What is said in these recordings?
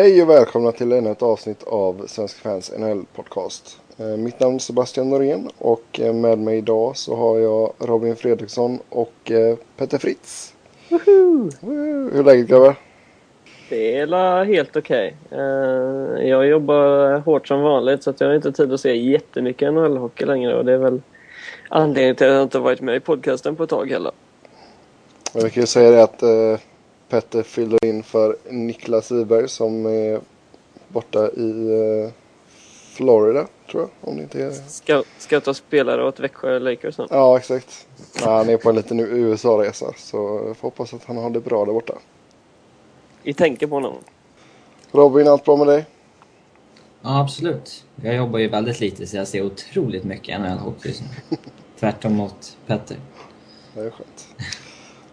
Hej och välkomna till ännu ett avsnitt av Svenska fans NHL-podcast. Eh, Mitt namn är Sebastian Norén och eh, med mig idag så har jag Robin Fredriksson och eh, Petter Fritz. Woho! Hur är läget grabbar? Det är helt okej. Eh, Jag jobbar hårt som vanligt så jag har inte tid att se jättemycket NHL-hockey längre och det är väl anledningen till att jag inte varit med i podcasten på ett tag heller. Vi kan ju säga det att Petter fyller in för Niklas Wiberg som är borta i eh, Florida tror jag. Om det inte är... Ska, ska jag ta spelare åt Växjö Lakers nu? Ja exakt. Ja, han är på en liten USA-resa så jag får hoppas att han har det bra där borta. Vi tänker på honom. Robin, allt bra med dig? Ja, absolut. Jag jobbar ju väldigt lite så jag ser otroligt mycket NHL-hockey just nu. Tvärtom mot Petter. Det är skönt.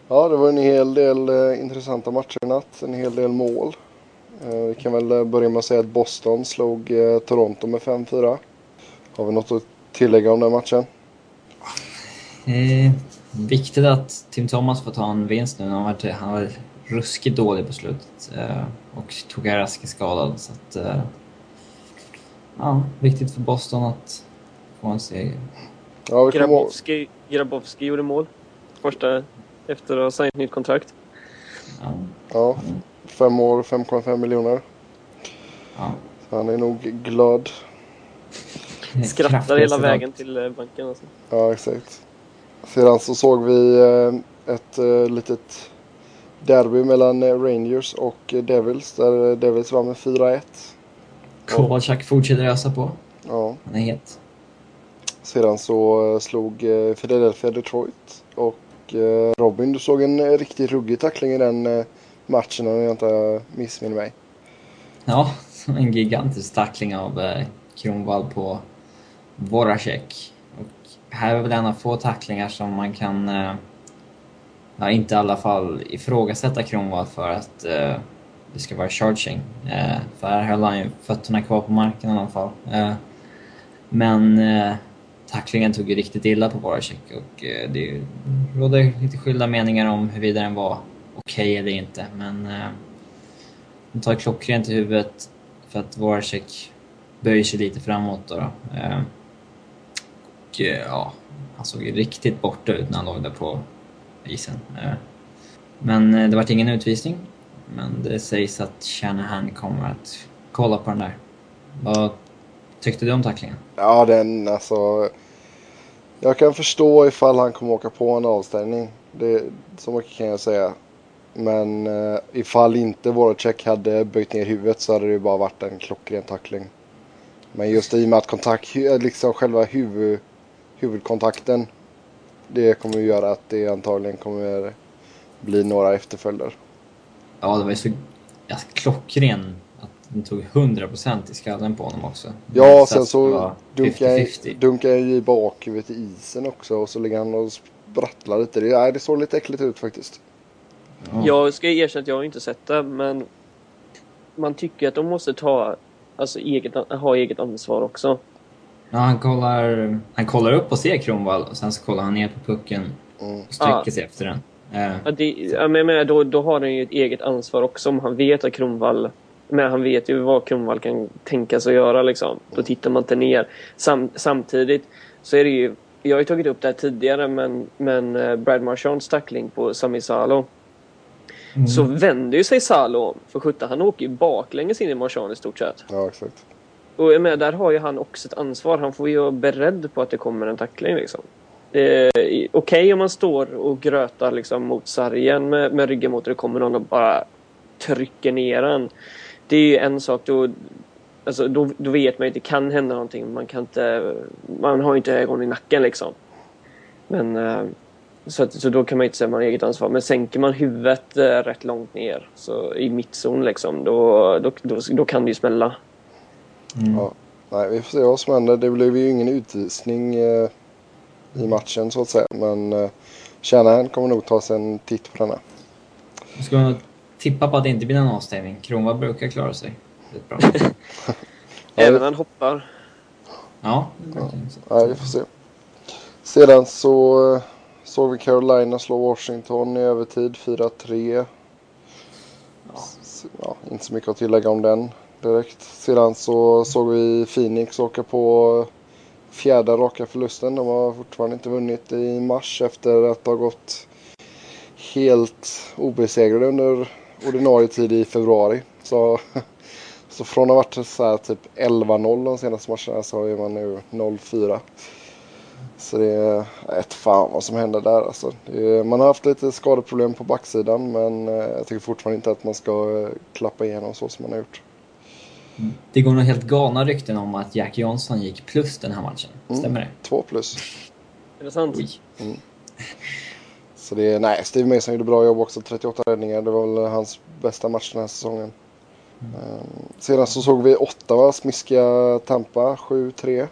Ja, det var en hel del eh, intressanta matcher i natt. En hel del mål. Eh, vi kan väl eh, börja med att säga att Boston slog eh, Toronto med 5-4. Har vi något att tillägga om den matchen? Eh, viktigt att Tim Thomas får ta en vinst nu. Han var, han var ruskigt dålig på slutet eh, och tog Rask skadad. Så att, eh, ja, viktigt för Boston att få en seger. Ja. Grabowski, Grabowski gjorde mål. Första efter att ha signat nytt kontrakt. Ja, fem år, 5,5 miljoner. ja. Så han är nog glad. Skrattar hela vägen till eh, banken. Alltså. Ja, exakt. Sedan så såg vi eh, ett eh, litet derby mellan Rangers och Devils. Där Devils vann med 4-1. Kovalchuk fortsätter ösa på. Ja. Han är het. Sedan så slog Philadelphia Detroit. Och Eh, Robin, du såg en eh, riktigt ruggig tackling i den eh, matchen om jag inte missminner mig. Ja, en gigantisk tackling av Kronwall på Voracek. Och här är väl en av få tacklingar som man kan, ja, inte i alla fall ifrågasätta Kronwall för att eh, det ska vara charging. Eh, för här höll han ju fötterna kvar på marken i alla fall. Eh, men tacklingen tog ju riktigt illa på Voracek och eh, det råder lite skilda meningar om huruvida den var okej eller inte. Men eh, han tar klockrent i huvudet för att Voracek böjer sig lite framåt. Då, då. Eh, och eh, ja, han såg ju riktigt borta ut när han låg där på isen. Eh, men eh, det vart ingen utvisning. Men det sägs att Shanahan kommer att kolla på den där. Vad tyckte du om tacklingen? Ja, den alltså. Jag kan förstå ifall han kommer åka på en avstängning. Det, så mycket kan jag säga. Men eh, ifall inte Voracek hade böjt ner huvudet så hade det ju bara varit en klockren tackling. Men just i och med att kontakt, hu- liksom själva huvud, huvudkontakten. Det kommer ju göra att det antagligen kommer bli några efterföljder. Ja, det var ju så ja, klockren den tog 100% i skallen på honom också. Ja, sen så dunkar jag, 50-50. dunkar jag ju i bakhuvudet i isen också och så ligger han och sprattlar lite. Det, nej, det såg lite äckligt ut faktiskt. Ja. Jag ska erkänna att jag inte sett det, men man tycker att de måste ta, alltså eget, ha eget ansvar också. Ja, han kollar, han kollar upp och ser Kronwall och sen så kollar han ner på pucken Mm. och sträcker Ja. sig efter den. Eh, Ja, det, jag menar, då, då har han ju ett eget ansvar också om han vet att Kronvall men han vet ju vad Kronvall kan tänka sig att göra liksom. Då tittar man inte ner. Sam, samtidigt så är det ju, jag har ju tagit upp det här tidigare men, men eh, Brad Marchands tackling på Sami Salo. Mm. Så vänder ju sig Salo om. För sjutton, han åker ju baklänges in i Marchand i stort sett. Ja, exakt. Och jag menar, där har ju han också ett ansvar. Han får ju vara beredd på att det kommer en tackling liksom. Eh, Okej om man står och grötar liksom mot sargen med, med ryggen mot och det kommer någon och bara trycker ner en. Det är ju en sak. Då, alltså, då, då vet man ju att det kan hända någonting. Man, kan inte, man har ju inte ögon i nacken liksom. Men, eh, så, att, så då kan man ju inte säga att man har eget ansvar. Men sänker man huvudet eh, rätt långt ner så i mittzon liksom, då, då, då, då kan det ju smälla. Mm. Ja. Nej, vi får se vad som händer. Det blev ju ingen utvisning eh, i matchen så att säga. Men eh, Shanahan kommer nog ta sig en titt på denna. Ska man tippa på att det inte blir någon avstängning? Kronwall brukar klara sig rätt bra. Även han hoppar. Ja, det så. Nej, vi får se. Sedan så eh, såg vi Carolina slå Washington i övertid 4-3. ja, inte så mycket att tillägga om den direkt. Sedan så såg vi Phoenix åka på fjärde raka förlusten. De har fortfarande inte vunnit i mars efter att ha gått helt obesegrade under ordinarie tid i februari. Så, så från att ha varit så här typ 11-0 de senaste matcherna så är man nu 0-4. Så det är ett fan vad som händer där alltså. Är, man har haft lite skadeproblem på backsidan men eh, jag tycker fortfarande inte att man ska eh, klappa igenom så som man har gjort. Det går nog helt galna rykten om att Jack Johnson gick plus den här matchen. Mm. Stämmer det? Två plus. Är det sant? Oj. Så det är, nej, Steve Mason gjorde bra jobb också. 38 räddningar. Det var väl hans bästa match den här säsongen. Um, sedan så såg vi Ottawa smiska Tampa 7-3.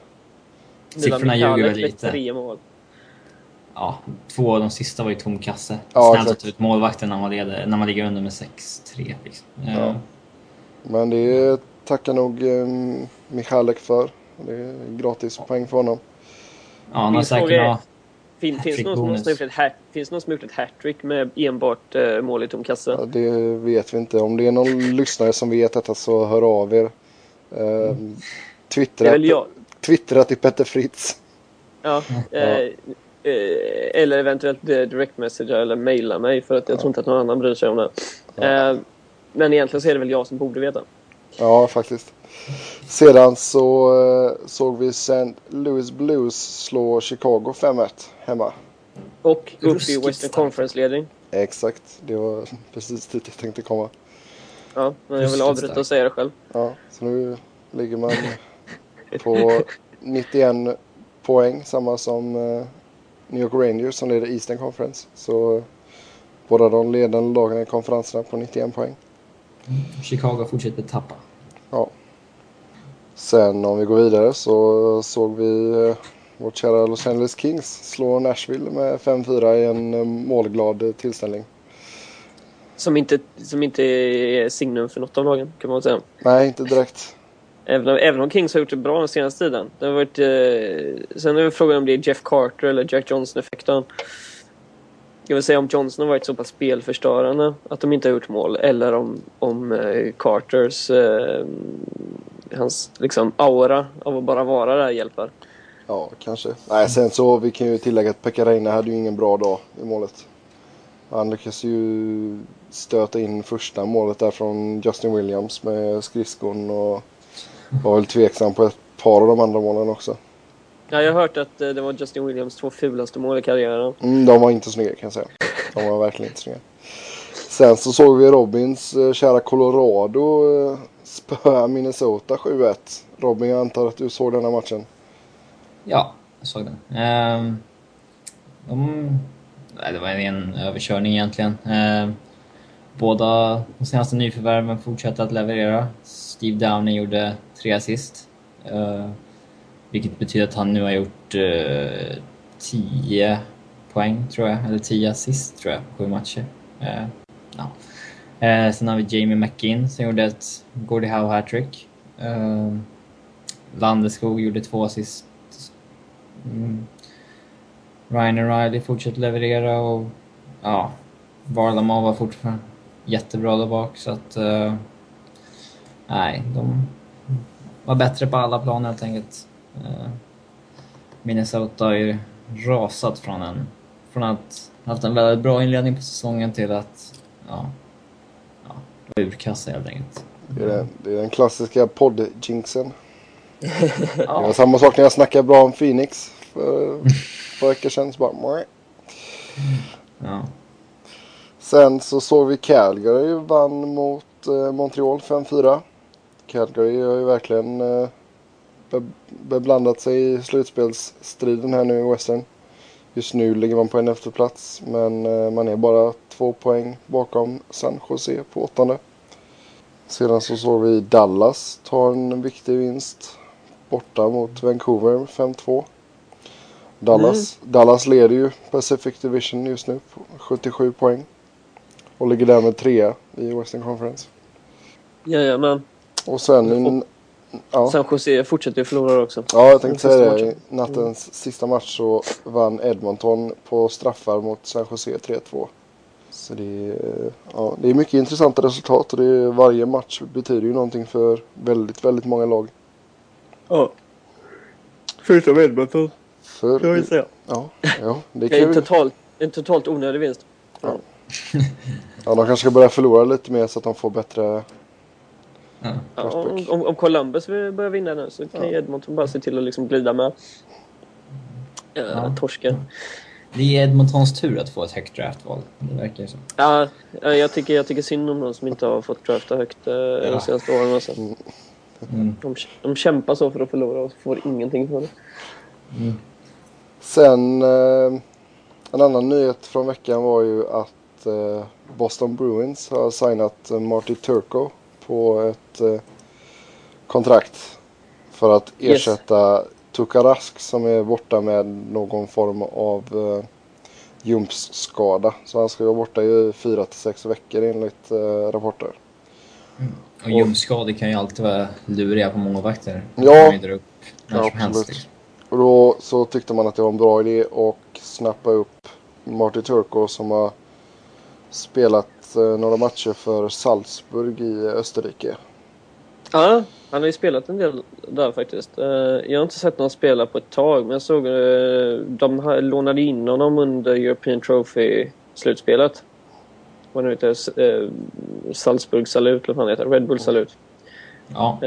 Siffrorna ljuger väl lite. tre mål. Ja, två av de sista var ju tom kasse. Ja, Snällt att ta ut målvakten när man, leder, när man ligger under med 6-3. Liksom. Ja. Men det tackar nog um, Michalek för. Det är gratis poäng för honom. ja, han har säkert. Fin, finns, det någon Hattrick-bonus. som har gjort ett hat, finns det någon som har gjort ett hattrick med enbart uh, mål i tom kasse? Ja, det vet vi inte. Om det är någon lyssnare som vet detta så hör av er. Väl Twittra, till Petter Fritz. Ja, eh, eh, eller eventuellt eh, direct message eller mejla mig för att jag tror inte att någon annan bryr sig om det. Eh, men egentligen så är det väl jag som borde veta. Ja, faktiskt. Sedan så eh, såg vi St. Louis Blues slå Chicago 5-1 hemma. Och upp i Ruskigt Western starkt. Conference-ledning. Exakt, det var precis dit jag tänkte komma. Ja, men jag vill avbryta och säga det själv. Ja, så nu ligger man på 91 poäng, samma som eh, New York Rangers som leder Eastern Conference. Så båda de ledande lagen i konferenserna på 91 poäng. Chicago fortsätter tappa. Ja. Sen om vi går vidare så såg vi eh, vårt kära Los Angeles Kings slå Nashville med 5-4 i en eh, målglad tillställning. Som inte, som inte är signum för något av lagen, kan man säga. Nej, inte direkt. Även om, även om Kings har gjort det bra den senaste tiden. Det har varit, eh, sen är det frågan om det är Jeff Carter eller Jack Johnson-effekten. Jag vill säga om Johnson har varit så pass spelförstörande att de inte har gjort mål. Eller om, om eh, Carters, eh, hans liksom aura av att bara vara där hjälper. Ja, kanske. Nej, sen så vi kan ju tillägga att Pekka Reina hade ju ingen bra dag i målet. Han lyckades ju stöta in första målet där från Justin Williams med skridskon och var väl tveksam på ett par av de andra målen också. Ja, jag har hört att eh, det var Justin Williams två fulaste mål i karriären. Mm, de var inte snygga kan jag säga. De var verkligen inte snygga. Sen så såg vi Robins eh, kära Colorado eh, spöa Minnesota 7-1. Robin, jag antar att du såg den här matchen. Ja, jag såg den. Ehm, de, nej, det var en överkörning egentligen. Ehm, båda de senaste nyförvärven fortsatte att leverera. Steve Downey gjorde tre assist. Ehm, vilket betyder att han nu har gjort eh, 10 poäng, tror jag. Eller 10 assist, tror jag, på sju matcher. Eh, ja. eh, sen har vi Jamie McGinn som gjorde ett Gordie Howe hattrick. Eh, Landeskog gjorde två assist Mm. Ryan O'Reilly fortsätter leverera och ja, Varlamov var fortfarande jättebra där bak så att eh, nej, de var bättre på alla plan helt enkelt. Eh, Minnesota har ju rasat från en från att ha haft en väldigt bra inledning på säsongen till att ja, ja urkassa helt enkelt. Det är, det är den klassiska podd-jinxen. Det var Ja, samma sak när jag snackade bra om Phoenix för för veckor sedan. Så bara, ja. Sen så såg vi Calgary vann mot eh, Montreal 5-4. Calgary har ju verkligen eh, be- beblandat sig i slutspelsstriden här nu i Western. Just nu ligger man på en efterplats men eh, man är bara två poäng bakom San Jose på åttonde. Sedan så såg vi Dallas ta en viktig vinst borta mot Vancouver 5-2. Dallas, Dallas leder ju Pacific Division just nu på 77 poäng. Och ligger därmed trea i Western Conference. Jajamän. Och sen i, ja, San Jose fortsätter ju förlora också. ja, jag tänkte säga sista det. I nattens sista match så vann Edmonton på straffar mot San Jose 3-2. Så det är, ja, det är mycket intressanta resultat och det är, varje match betyder ju någonting för väldigt, väldigt många lag. Ja. Förutom Edmonton, För, kan vi säga. ja, ja, det kan en totalt, en totalt onödig vinst. ja, de kanske ska börja förlora lite mer så att de får bättre Ja. Ja, Prospect. om, om Columbus vill börja vinna nu så kan Ja. Edmonton bara se till att liksom glida med. Ja, Ja. Torsken. Det är Edmontons tur att få ett högt draftval. Det verkar ju så. Ja, ja, jag tycker, jag tycker synd om de som inte har fått drafta högt eh, de senaste åren. Alltså. Mm. De, de kämpar så för att förlora och får ingenting för det. Sen eh, en annan nyhet från veckan var ju att eh, Boston Bruins har signat eh, Marty Turco på ett eh, kontrakt för att Yes. ersätta Tuukka Rask som är borta med någon form av eh, jumpsskada. Så han ska vara borta i fyra till sex veckor enligt eh, rapporter. Och ljumskador kan ju alltid vara luriga på målvakter. Ja. De upp när Ja, som helst. liksom. Och då så tyckte man att det var en bra idé att snappa upp Marty Turco som har spelat några matcher för Salzburg i Österrike. Ja, han har ju spelat en del där faktiskt. Eh, Jag har inte sett någon spela på ett tag, men jag såg eh, de lånade in honom under European Trophy-slutspelet. Vad nu heter, eh, Salzburg Salut, eller vad det heter, Red Bull Salut. Ja,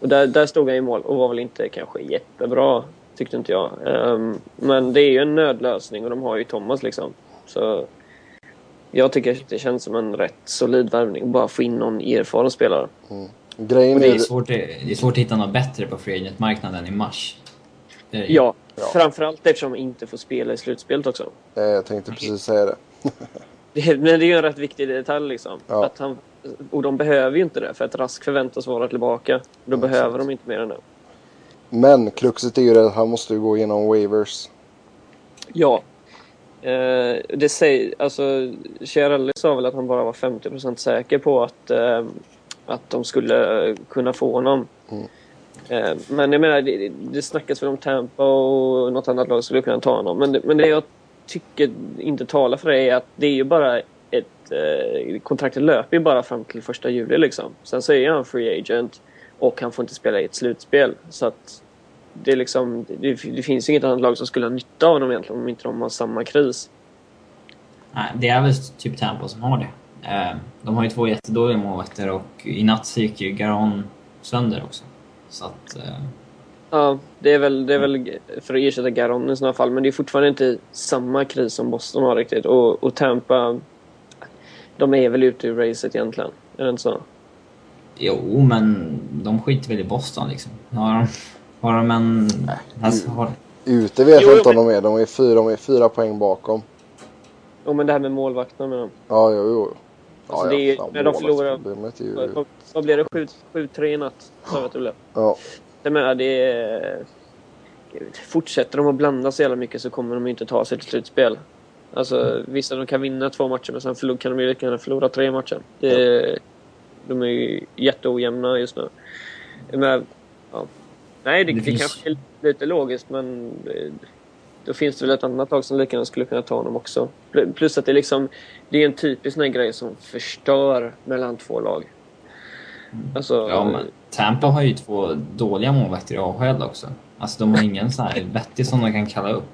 Och där, där stod han i mål och var väl inte kanske jättebra, tyckte inte jag. Men det är ju en nödlösning och de har ju Thomas liksom. Så jag tycker att det känns som en rätt solid värvning att bara få in någon erfaren spelare. Grejen och det är, svårt, det är svårt att hitta något bättre på free agent-marknaden i mars. Ja, Ja. framförallt eftersom de inte får spela i slutspelet också. jag tänkte precis säga det. Det, men det är ju en rätt viktig detalj liksom. Ja. Att han, och de behöver ju inte det för att Rask förväntas vara tillbaka. Då Ja, behöver exakt. de inte mer än det. Men kruxet är ju det att han måste gå igenom waivers. Ja. Eh, det säger, alltså, Chiarelli sa väl att han bara var 50% säker på att, eh, att de skulle kunna få honom. Mm. Eh, men jag menar, det, det snackas väl om Tampa och något annat lag skulle kunna ta honom. Men, det- men det jag tycker inte talar för det är att det är ju bara ett... Eh, kontraktet löper ju bara fram till första juli liksom. Sen så är han free agent och han får inte spela i ett slutspel. Så att det, liksom, det, det finns ju inget annat lag som skulle ha nytta av dem egentligen om inte de har samma kris. Nej, det är väl typ Tampa som har det. Eh, De har ju två jättedåliga målvakter och i natt så gick ju Garon sönder också. Så att... eh, Ja, det är väl, det är väl för att ersätta Garon i sådana fall. Men det är fortfarande inte samma kris som Boston har riktigt. Och, och Tampa, de är väl ute ur racet egentligen. Är det inte så? Jo, men de skiter väl i Boston liksom. Har de, har de en... Alltså, har, Ute vet Jo, jag inte om de är. De är fyra, de är fyra poäng bakom. Jo, men det här med målvakterna med dem. Ja, jo, jo. Alltså, det är- när de förlorar- ju... Vad, blev det? 7-3 i natt? Sa vi att det blev. Ja, Jag menar, det är... Fortsätter de att blanda så jävla mycket så kommer de inte ta sig till slutspel. Alltså, vissa de kan vinna två matcher men sen kan de ju lika gärna förlora tre matcher. Det, De är ju jätteojämna just nu. Men, ja. Nej, det, Det det, finns- kanske är lite logiskt men eh, då finns det väl ett annat lag som lika skulle kunna ta honom också. Pl- Plus att det är liksom, det är en typisk sån grej som förstör mellan två lag. Alltså, ja, men Tampa har ju två dåliga målvakter i AHL också. Alltså de har ingen så här vettig som de kan kalla upp.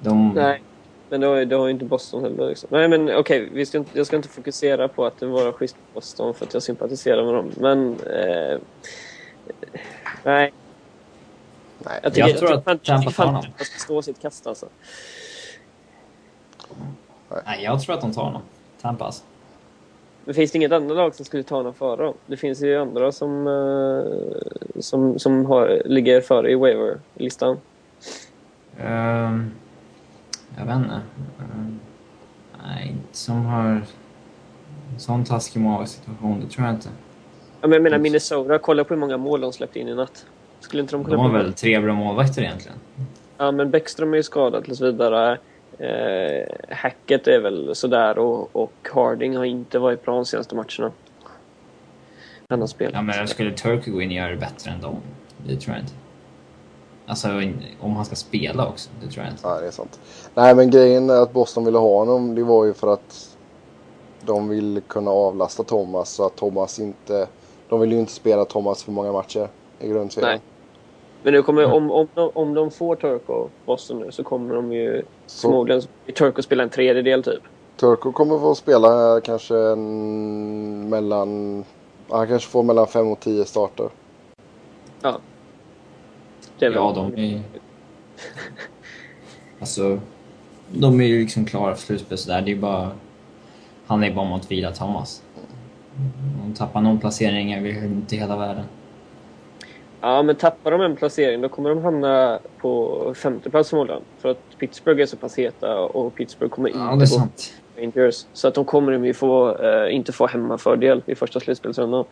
De... Nej, men det har, ju- det har ju inte Boston heller. Liksom. Nej, men okej, vi ska inte, jag ska inte fokusera på att det var schysst Boston för att jag sympatiserar med dem. Men... Eh, nej, nej. jag tycker, Jag tror att fan- Tampa ska stå sitt kast alltså. Nej, jag tror att de tar honom. Tampa alltså. Men finns det inget annat lag som skulle ta honom före dem? Det finns ju andra som, eh, som, som har, ligger före i waiver-listan. Ehm, jag vet inte. Ehm, nej, inte som har en sån taskig målvaktssituation, det tror jag inte. Ja, men jag menar Minnesota, kolla på hur många mål de släppte in i natt. Skulle inte de kunna... De har väl tre bra målvakter egentligen. Ja, men Bäckström är ju skadad tills vidare. Eh, Hackett är väl sådär och, och Harding har inte varit bra de senaste matcherna. Han har spelat. Ja, men skulle Turkey gå in och göra det bättre än dem? Det tror jag inte. Alltså om han ska spela också, det tror jag inte. Nej, det är sant. Nej, men grejen är att Boston ville ha honom, det var ju för att de vill kunna avlasta Thomas så att Thomas inte... De vill ju inte spela Thomas för många matcher i grundserien. Nej. Men nu kommer, om, om, de, om de får Turco Boston nu så kommer de ju Så förmodligen Turco spela en tredjedel typ. Turco kommer få spela kanske en, mellan... Han kanske får mellan 5 och 10 starter. Det är väl- Ja, de är... alltså, de är ju liksom klara för slutspel sådär. Det är bara... Han är bara om att vila Thomas. Om tappar någon placering är vi inte hela världen. Ja, men tappar de en placering då kommer de hamna på femte plats förmodligen. För att Pittsburgh är så pass heta och Pittsburgh kommer inte Ja, det är gå. Rangers. Så att de kommer de ju få, eh, inte få hemmafördel i första slutspelsrundan.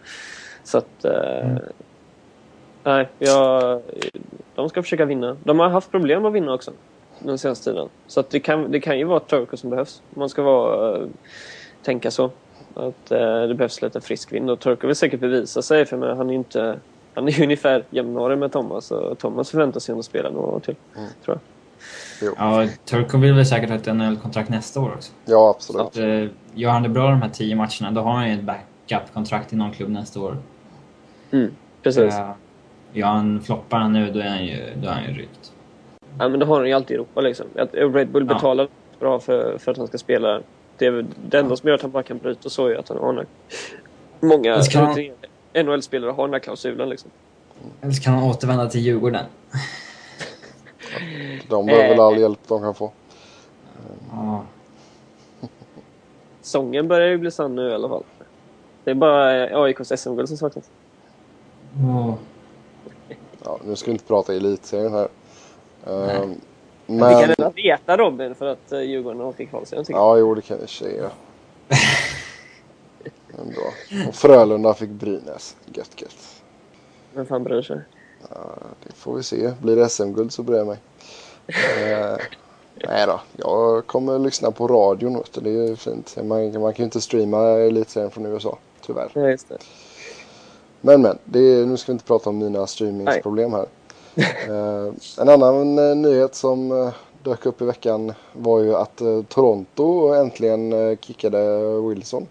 Så att... Eh, Mm. Nej, jag, de ska försöka vinna. De har haft problem att vinna också den senaste tiden. Så att det, kan, det kan ju vara Turco som behövs. Man ska vara, eh, tänka så. Att eh, det behövs lite frisk vind. Och Turco vill säkert bevisa sig för men han är ju inte... Han är ju ungefär jämnårig med Thomas och Thomas förväntar sig att spela några år till. Mm. Tror jag. Ja, Turco vill väl säkert ha ett NHL-kontrakt nästa år också. Ja, absolut. Så att, eh, gör han det bra de här tio matcherna, då har han ju ett backup-kontrakt i någon klubb nästa år. Mm, precis. Eh, gör han, floppar han nu, då är han ju, då är han ju rykt. Ja, men det har han ju alltid i Europa. Liksom. Red Bull Ja. betalar bra för, för att han ska spela. Det, är, det enda som gör att han bara kan bryta så är att han har den. Många ska han- NHL-spelare har den här klausulen. Liksom. Eller så kan han återvända till Djurgården. De behöver väl all Eh. hjälp de kan få. Ja. Sången börjar ju bli sann nu i alla fall. Det är bara eh, AIKs SM-guld som saknas. Ja, nu ska vi inte prata elitserien här. Nej. Ehm, Vi men... kan ändå reta Robin för att eh, Djurgården åker kvalserien tycker jag. Ja, jo det kan vi säga. Men bra. Och Frölunda fick Brynäs. Gött gött. Vem fan bryr sig? Ja, det får vi se. Blir det SM-guld så bryr jag mig. Eh, nej då, jag kommer lyssna på radion. Vet du. Det är ju fint. Man, man kan ju inte streama elitserien från USA, tyvärr. Ja, just det. Men men, det nu ska vi inte prata om mina streamingsproblem här. Eh, en annan eh, nyhet som eh, dök upp i veckan var ju att Toronto äntligen kickade Wilson.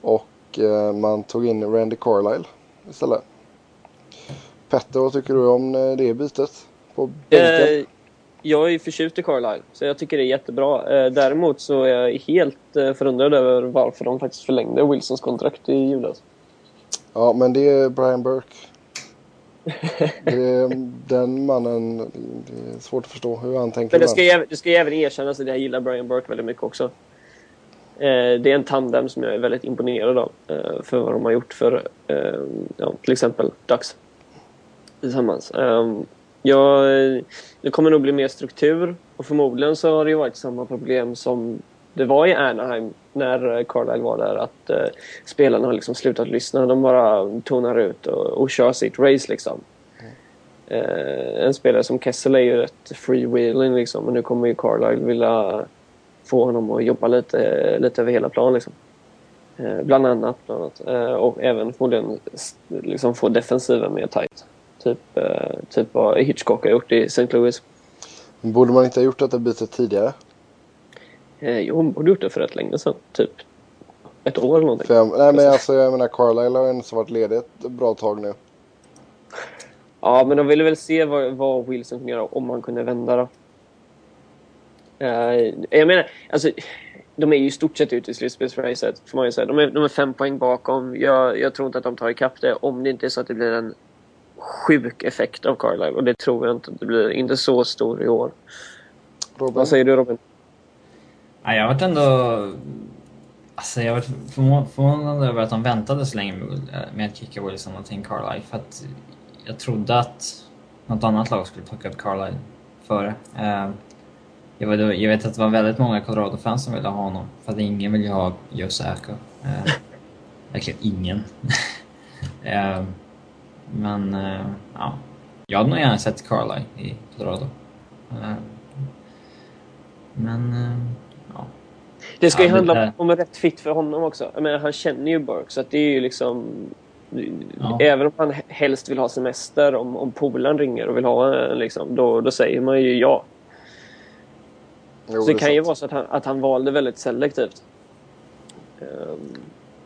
Och man tog in Randy Carlyle istället. Petter, vad tycker du om det bytet? På bänken? Jag är förtjust i Carlisle, så jag tycker det är jättebra. Däremot så är jag helt förundrad över varför de faktiskt förlängde Wilsons kontrakt i julas. Ja, men det är Brian Burke. Det är, den mannen, det är svårt att förstå hur han tänker. Men det ska, ju det ska ju även erkännas att jag gillar Brian Burke väldigt mycket också. Eh, det är en tandem som jag är väldigt imponerad av. Eh, för vad de har gjort för eh, ja, till exempel Ducks. Tillsammans. Eh, ja, det kommer nog bli mer struktur och förmodligen så har det ju varit samma problem som det var i Anaheim när eh, Carlisle var där. Att eh, spelarna har liksom slutat lyssna. De bara tonar ut och, och kör sitt race liksom. Eh, en spelare som Kessel är ju rätt freewheeling liksom. Men nu kommer ju Carlisle vilja få honom att jobba lite, lite över hela plan liksom. Eh, bland annat. Bland annat. Eh, och även förmodligen liksom få defensiven mer tight. Typ, eh, typ vad Hitchcock har gjort i St. Louis. Borde man inte ha gjort detta bytet tidigare? Eh, jo, hon borde gjort det för rätt länge sedan. Typ ett år eller någonting. Jag, nej men alltså jag menar Carlisle har ju inte varit ledig ett bra tag nu. Ja, men de ville väl se vad, vad Wilson kunde göra om han kunde vända då. Eh, jag menar, alltså, de är ju i stort sett ute i slutspelsracet, får man ju säga. De är, de är fem poäng bakom. Jag, jag tror inte att de tar ikapp det om det inte är så att det blir en sjuk effekt av Carlisle. Och det tror jag inte. Det blir inte så stor i år. Robin? Vad säger du Robin? Ja, jag har varit ändå... Alltså jag har varit förvånad över att de väntade så länge med, att kicka Wilson och Tim Carlisle. För att jag trodde att något annat lag skulle plocka upp Carlisle före. Eh, jag, var, jag vet att det var väldigt många Colorado-fans som ville ha honom. För att ingen vill ju ha Joe Eh, verkligen ingen. eh, men eh, ja, jag hade nog gärna sett Carlisle i Colorado. Eh, men eh, det ska ju Ja, det handla där- om, en rätt fit för honom också. Jag menar, han känner ju Burke så att det är ju liksom... Ja. Även om han helst vill ha semester, om, om polaren ringer och vill ha en, liksom, då, då säger man ju ja. Jo, så det, det kan sant. ju vara så att han, att han valde väldigt selektivt. Um,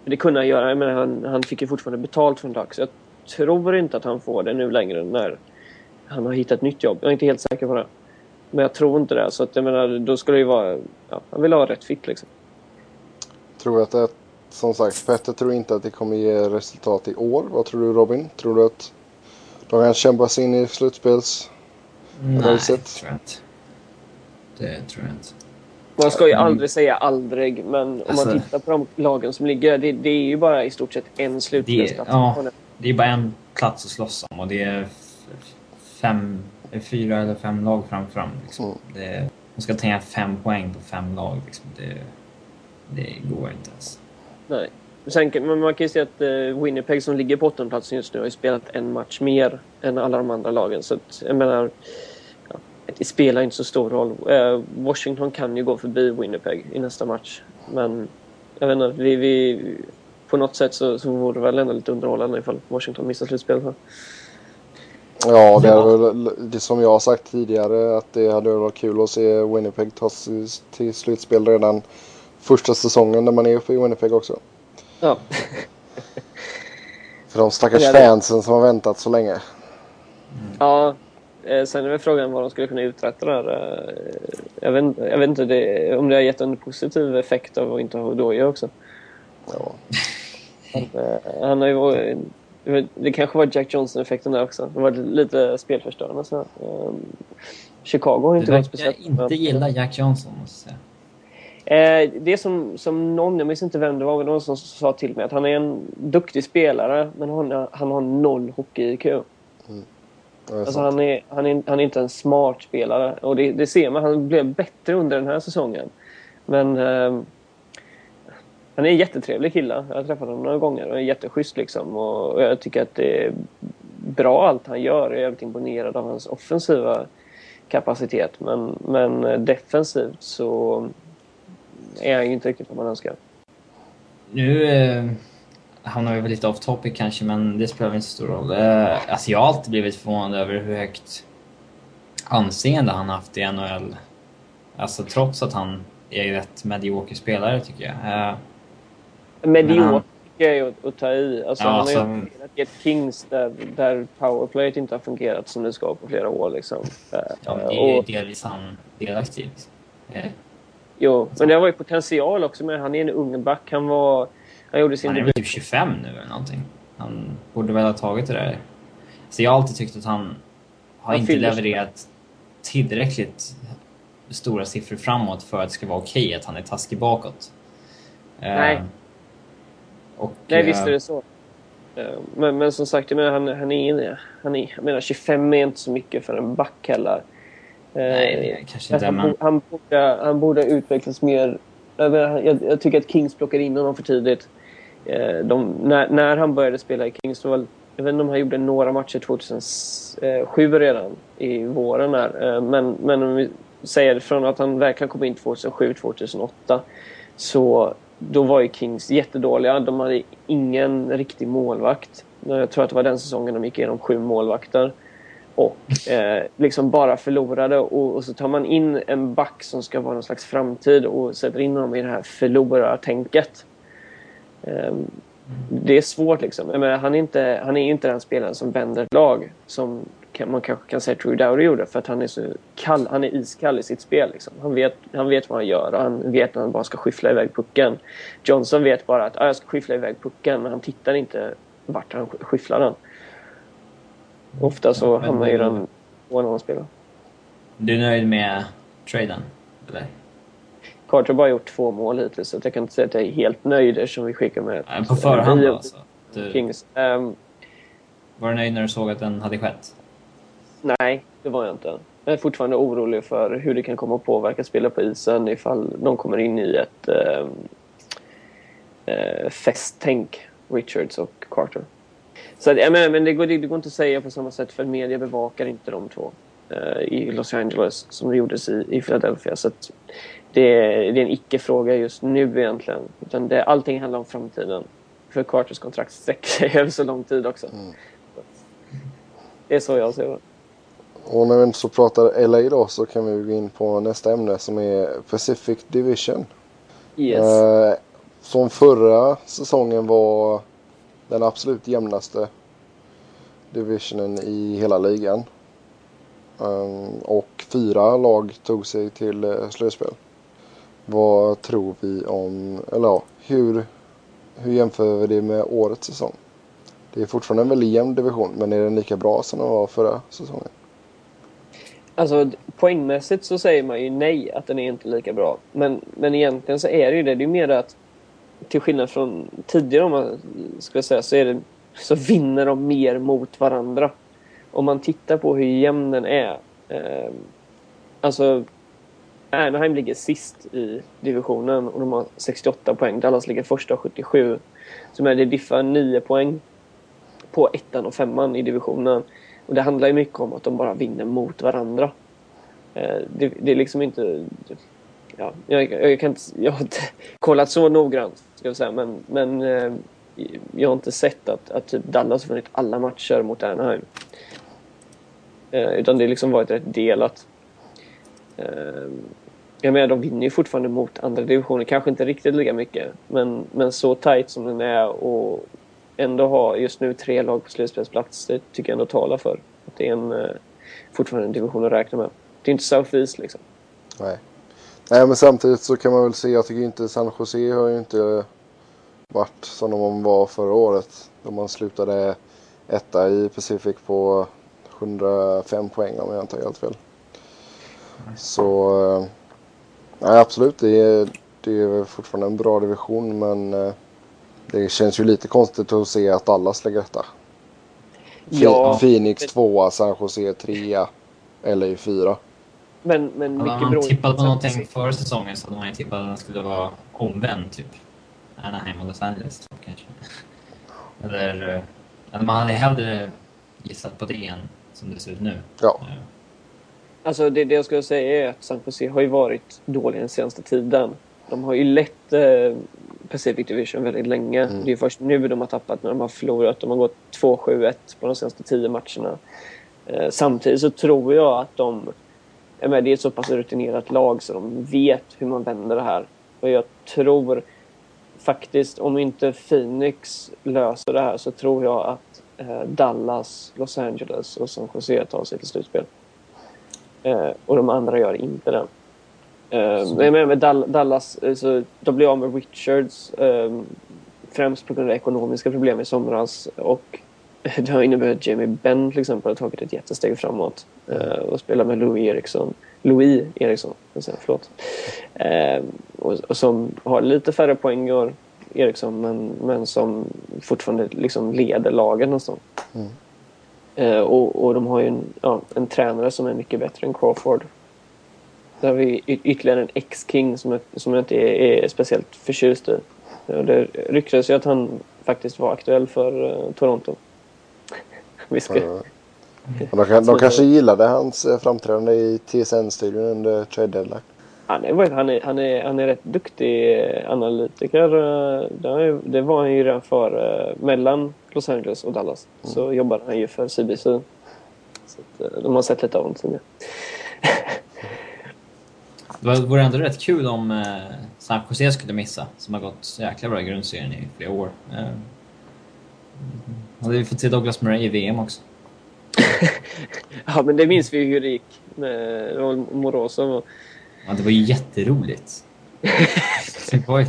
det kunde han göra, men han, han fick ju fortfarande betalt från Dax. Jag tror inte att han får det nu längre när han har hittat nytt jobb. Jag är inte helt säker på det. Men jag tror inte det. Så att jag menar, då skulle det ju vara... Ja, han vill ha rätt fit liksom. Tror att det, som sagt, Petter tror inte att det kommer ge resultat i år. Vad tror du Robin? Tror du att de kan kämpa sig in i slutspels... Nej, det tror jag inte. Det tror jag inte. Man ska ju mm. aldrig säga aldrig, men om alltså, man tittar på de lagen som ligger, det, det är ju bara i stort sett en slutspelsplats. Ja, det är bara en plats att slåss om och det är fem, fyra eller fem lag framför dem. Liksom. Mm. Det, de ska tänka fem poäng på fem lag. Liksom. Det, det går inte ens. Nej. Sen, men man kan ju säga att uh, Winnipeg som ligger på åttondeplatsen just nu har ju spelat en match mer än alla de andra lagen. Så att, jag menar, ja, det spelar inte så stor roll. Uh, Washington kan ju gå förbi Winnipeg i nästa match. Men jag vet inte, vi, vi, på något sätt så, så vore det väl ändå lite underhållande ifall Washington missar slutspelet. Ja, det är väl det som jag har sagt tidigare att det hade varit kul att se Winnipeg ta sig till slutspel redan första säsongen när man är uppe i Winnipeg också. Ja. För de stackars ja, fansen som har väntat så länge. Mm. Ja, eh, sen är väl frågan vad de skulle kunna uträtta där. Eh, jag vet, jag vet inte det, om det har gett en positiv effekt av att inte ha Odoja också. Ja. Han, eh, han har ju det kanske var Jack Johnson-effekten där också. Det var lite spelförstörande. Så. Um, Chicago har inte varit speciellt... Jag inte gilla Jack Johnson, måste jag säga. Eh, det är som, som någon, jag minns inte vem det var, men någon som sa till mig att han är en duktig spelare, men han, han har noll hockey-IQ. Mm. Alltså han, är, han, är, han är inte en smart spelare. Och det, det ser man. Han blev bättre under den här säsongen. Men... Eh, han är en jättetrevlig kille. Jag har träffat honom några gånger och är jätteschysst liksom. Och jag tycker att det är bra allt han gör. Jag är jävligt imponerad av hans offensiva kapacitet. Men, men defensivt så är han ju inte riktigt vad man önskar. Nu eh, hamnar vi väl lite off topic kanske, men det spelar väl inte så stor roll. Eh, alltså jag har alltid blivit förvånad över hur högt anseende han haft i NHL. Alltså trots att han är en rätt medioker spelare tycker jag. Eh, Medioker är ju att, ta i. Alltså, ja, han har ju som... i ett Kings där, där powerplayet inte har fungerat som det ska på flera år. Liksom. Ja, det är ju och... delvis han delaktig. Eh. Jo, men det var ju potential också. Men han är en ung back. Han var... Han gjorde sin Han är väl typ 25 nu eller någonting. Han borde väl ha tagit det där. Så jag har alltid tyckt att han har han inte levererat tillräckligt stora siffror framåt för att det ska vara okej okay att han är taskig bakåt. Nej. Och, Nej, visst är eh, det så. Eh, men, men som sagt, jag menar, han, han, är, han är... Jag menar, 25 är inte så mycket för en back heller. Nej, det är kanske inte. Han, men... han, borde, han borde utvecklas mer. Jag, jag, jag, tycker att Kings plockade in honom för tidigt. Eh, de, när, när han började spela i Kings, var, jag vet inte om han gjorde några matcher 2007 redan i våren. Där. Men, men om vi säger från att han verkligen kom in 2007-2008 så då var ju Kings jättedåliga. De hade ingen riktig målvakt. Jag tror att det var den säsongen de gick igenom sju målvakter. Och eh, liksom bara förlorade. Och, och, så tar man in en back som ska vara någon slags framtid och sätter in honom i det här förlorartänket. Eh, det är svårt liksom. Menar, han, är inte, han är inte den spelaren som vänder ett lag som man kanske kan säga Drew Dowdy gjorde för att han är så kall, han är iskall i sitt spel. Liksom. Han, vet, han vet vad han gör och han vet att han bara ska skyffla iväg pucken. Johnson vet bara att ah, jag ska skyffla iväg pucken men han tittar inte vart han skyfflar den. Ofta så men, hamnar ju den på en annan spelare. Du är nöjd med traden? Eller? Carter har bara gjort två mål hittills så jag kan inte säga att jag är helt nöjd eftersom vi skickar med... På förhand alltså? Du... Kings. Um, var du nöjd när du såg att den hade skett? Nej, det var jag inte. Jag är fortfarande orolig för hur det kan komma att påverka spelare på isen ifall de kommer in i ett eh, eh, festtänk, Richards och Carter. Så jag menar, men det går, det går inte att säga på samma sätt för media bevakar inte de två eh, i Los Angeles som det gjordes i, i Philadelphia. Så det, det, är en icke-fråga just nu egentligen. Utan det, allting handlar om framtiden. för Carters kontrakt sträcker sig över så lång tid också. Mm. Det är så jag ser det. Och när vi inte så pratar LA då så kan vi gå in på nästa ämne som är Pacific Division. Yes. Eh, som förra säsongen var den absolut jämnaste divisionen i hela ligan. Um, och fyra lag tog sig till uh, slutspel. Vad tror vi om, eller ja, hur, hur jämför vi det med årets säsong? Det är fortfarande en väldigt jämn division, men är den lika bra som den var förra säsongen? Alltså poängmässigt så säger man ju nej, att den är inte lika bra. Men, men egentligen så är det ju det. Det är mer att till skillnad från tidigare om man ska säga så, är det, så vinner de mer mot varandra. Om man tittar på hur jämn den är. Eh, alltså Anaheim ligger sist i divisionen och de har 68 poäng. Dallas ligger första och 77. Så det diffar 9 poäng på ettan och femman i divisionen. Och det handlar ju mycket om att de bara vinner mot varandra. Eh, det, det, är liksom inte... Ja, jag, jag, kan inte, jag har inte kollat så noggrant, ska jag säga, men, men eh, jag har inte sett att, att typ Dallas har vunnit alla matcher mot Anaheim. Eh, utan det har liksom varit rätt delat. Ehm, jag menar, de vinner ju fortfarande mot andra divisioner. Kanske inte riktigt lika mycket, men, men så tight som den är och ändå ha just nu tre lag på slutspelsplats, det tycker jag ändå talar för. Att det är en, eh, fortfarande en division att räkna med. Det är inte South East liksom. Nej. Nej, men samtidigt så kan man väl se, jag tycker inte San Jose har ju inte varit som de var förra året. Då man slutade etta i Pacific på 105 poäng om jag inte har helt fel. Så, eh, nej absolut, det är, det är fortfarande en bra division men eh, det känns ju lite konstigt att se att alla lägger detta. Ja, Phoenix tvåa, San Jose trea, LA fyra. Men, men mycket Hade man tippat på någonting förra säsongen så hade man ju tippat att den skulle vara omvänd typ. Anaheim och Los Angeles kanske. Eller, eller eh, man hade hellre gissat på det än som det ser ut nu. Ja. Alltså det, det jag skulle säga är att San Jose har ju varit dålig den senaste tiden. De har ju lett eh, Pacific Division väldigt länge. Mm. Det är först nu de har tappat när de har förlorat. De har gått 2-7-1 på de senaste tio matcherna. Eh, samtidigt så tror jag att de... Jag menar, det är ett så pass rutinerat lag så de vet hur man vänder det här. Och jag tror faktiskt, om inte Phoenix löser det här så tror jag att eh, Dallas, Los Angeles och San Jose tar sig till slutspel. Eh, och de andra gör inte det. Uh, men med Dallas, så de blev av med Richards um, främst på grund av ekonomiska problem i somras och det har inneburit att Jamie Benn till exempel har tagit ett jättesteg framåt uh, och spelar med Louis Eriksson. Louis Eriksson, förlåt. Uh, och, och, som har lite färre poäng i år, Eriksson, men, men som fortfarande liksom leder lagen nästan. Mm. Uh, och, och de har ju en, ja, en tränare som är mycket bättre än Crawford där har vi ytterligare en ex-king som, jag, som jag inte är, är speciellt förtjust i. Det ryktades ju att han faktiskt var aktuell för uh, Toronto. vi ska... Ja. De, de kanske gillade hans eh, framträdande i TSN-studion under trade deadline. Han är, han, är, han, är, han är rätt duktig analytiker. Det, det var han ju redan för, mellan Los Angeles och Dallas. Mm. Så jobbade han ju för CBC. Så att, de har sett lite av honom tidigare. Det vore ändå rätt kul om eh, San Jose skulle missa, som har gått så jäkla bra i grundserien i flera år. Eh, hade vi fått se Douglas Murray i VM också. ja, men det minns vi ju hur det gick med Moroso. Ja, det var ju jätteroligt. ja,